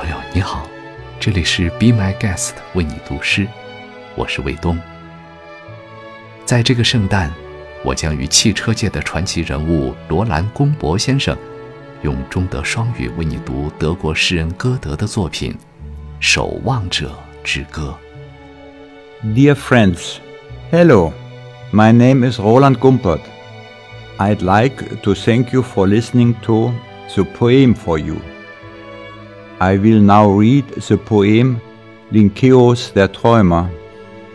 朋友你好，这里是 Be My Guest 为你读诗，我是卫东。在这个圣诞，我将与汽车界的传奇人物罗兰·龚伯先生，用中德双语为你读德国诗人歌德的作品《守望者之歌》。Dear friends, hello, my name is Roland Gumpert. I'd like to thank you for listening to the poem for you. I will now read the poem Linkeus der Träumer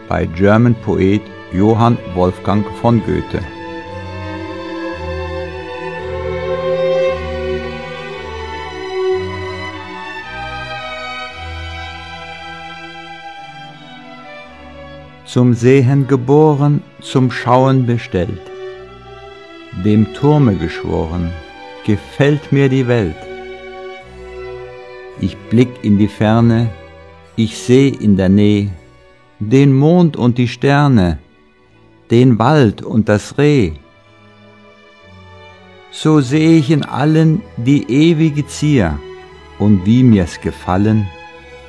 by German poet Johann Wolfgang von Goethe. Zum Sehen geboren, zum Schauen bestellt, dem Turme geschworen, gefällt mir die Welt. Ich blick in die Ferne, ich seh in der Nähe den Mond und die Sterne, den Wald und das Reh. So seh ich in allen die ewige Zier, und wie mir's gefallen,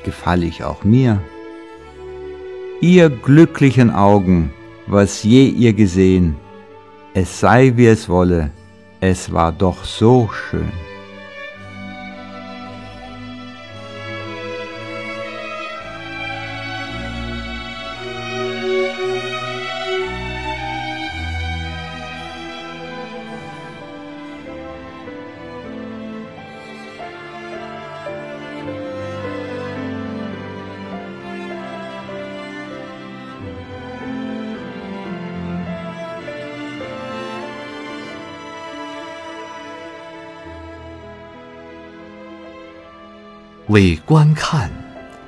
gefall ich auch mir. Ihr glücklichen Augen, was je ihr gesehen, es sei wie es wolle, es war doch so schön. 为观看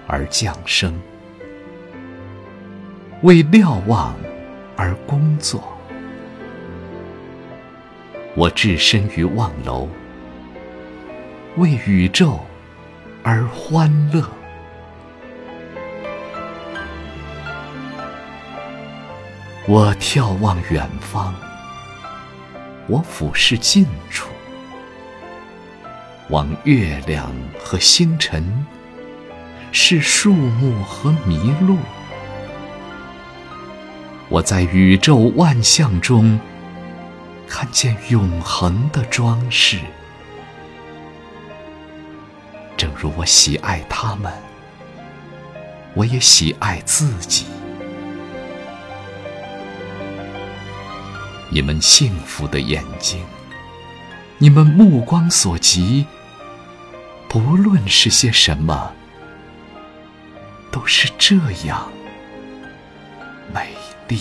而降生，为瞭望而工作。我置身于望楼，为宇宙而欢乐。我眺望远方，我俯视近处。望月亮和星辰，是树木和麋鹿。我在宇宙万象中看见永恒的装饰，正如我喜爱他们，我也喜爱自己。你们幸福的眼睛，你们目光所及。不论是些什么，都是这样美丽。